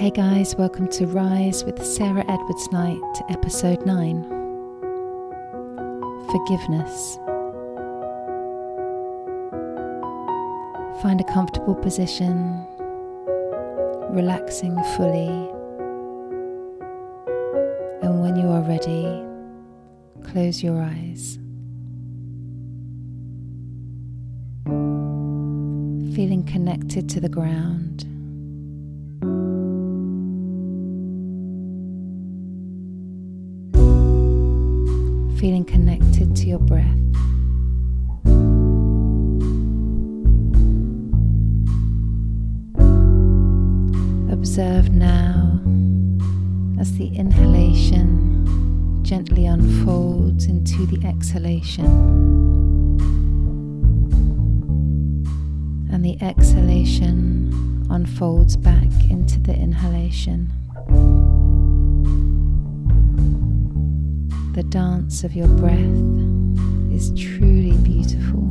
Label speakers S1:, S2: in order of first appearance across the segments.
S1: Hey guys, welcome to Rise with Sarah Edwards Knight, episode 9 Forgiveness. Find a comfortable position, relaxing fully, and when you are ready, close your eyes. Feeling connected to the ground. Feeling connected to your breath. Observe now as the inhalation gently unfolds into the exhalation, and the exhalation unfolds back into the inhalation. The dance of your breath is truly beautiful.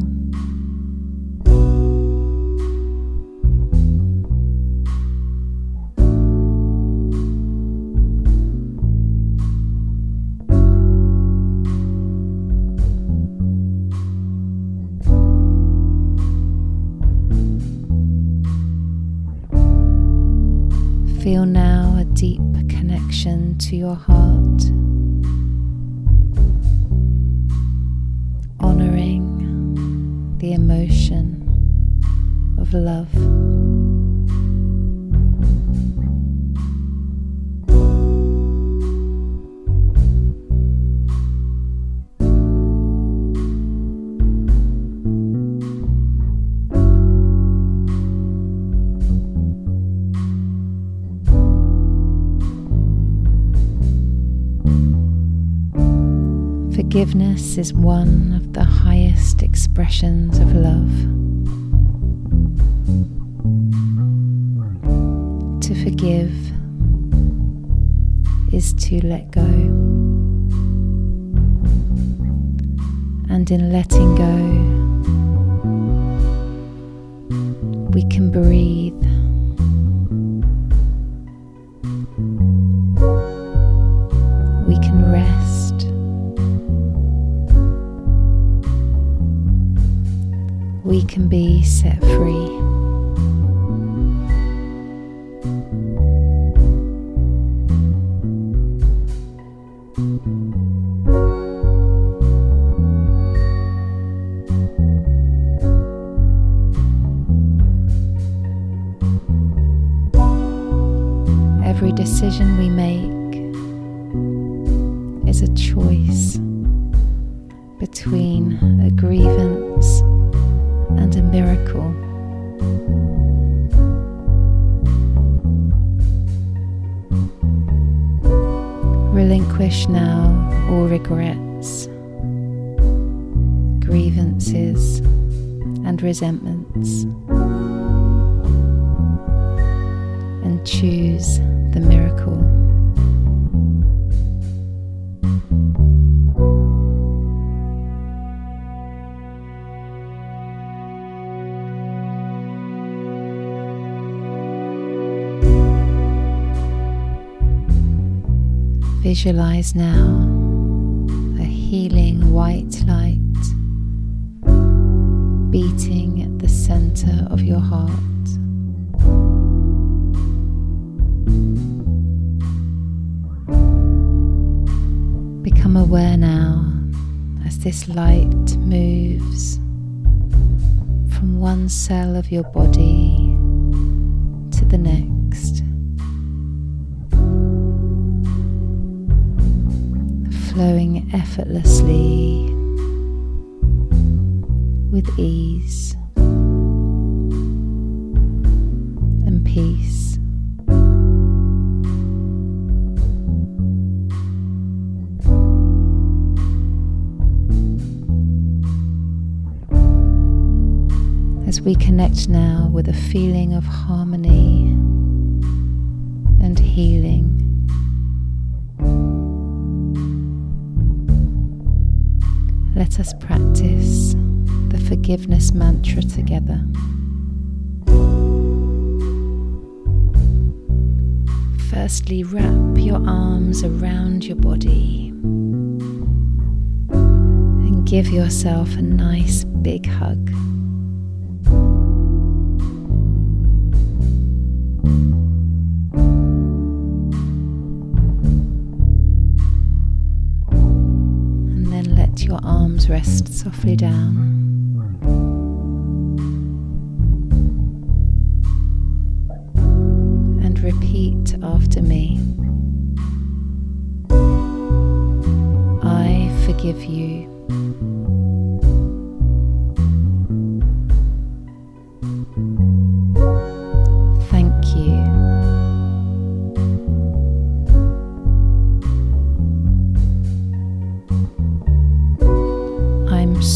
S1: Feel now a deep connection to your heart. The emotion of love. Forgiveness is one the highest expressions of love. To forgive is to let go. And in letting go, we can breathe. Can be set free. Every decision we make is a choice between a grievance and a miracle. Relinquish now all regrets, grievances, and resentments, and choose the miracle. Visualize now a healing white light beating at the center of your heart. Become aware now as this light moves from one cell of your body effortlessly with ease and peace. As we connect now with a feeling of harmony and healing. Let us practice the forgiveness mantra together. firstly wrap your arms around your body and give yourself a nice big hug. Rest softly down. And repeat after me I forgive you.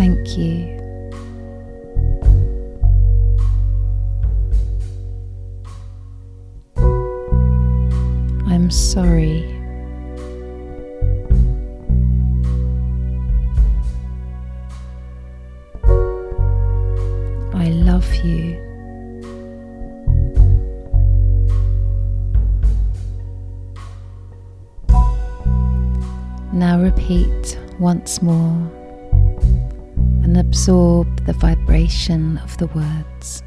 S1: Thank you. I'm sorry. I love you. Now repeat once more and absorb the vibration of the words.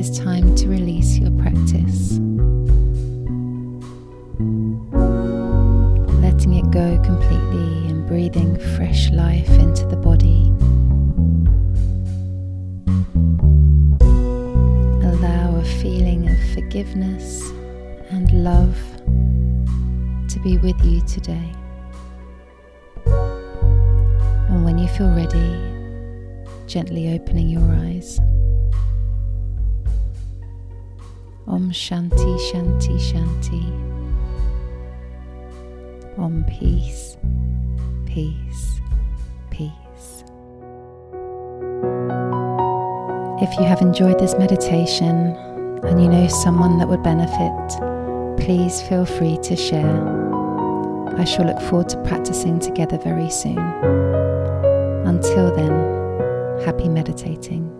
S1: is time to release your practice. Letting it go completely and breathing fresh life into the body. Allow a feeling of forgiveness and love to be with you today. And when you feel ready, gently opening your eyes. Om Shanti Shanti Shanti. Om Peace, Peace, Peace. If you have enjoyed this meditation and you know someone that would benefit, please feel free to share. I shall look forward to practicing together very soon. Until then, happy meditating.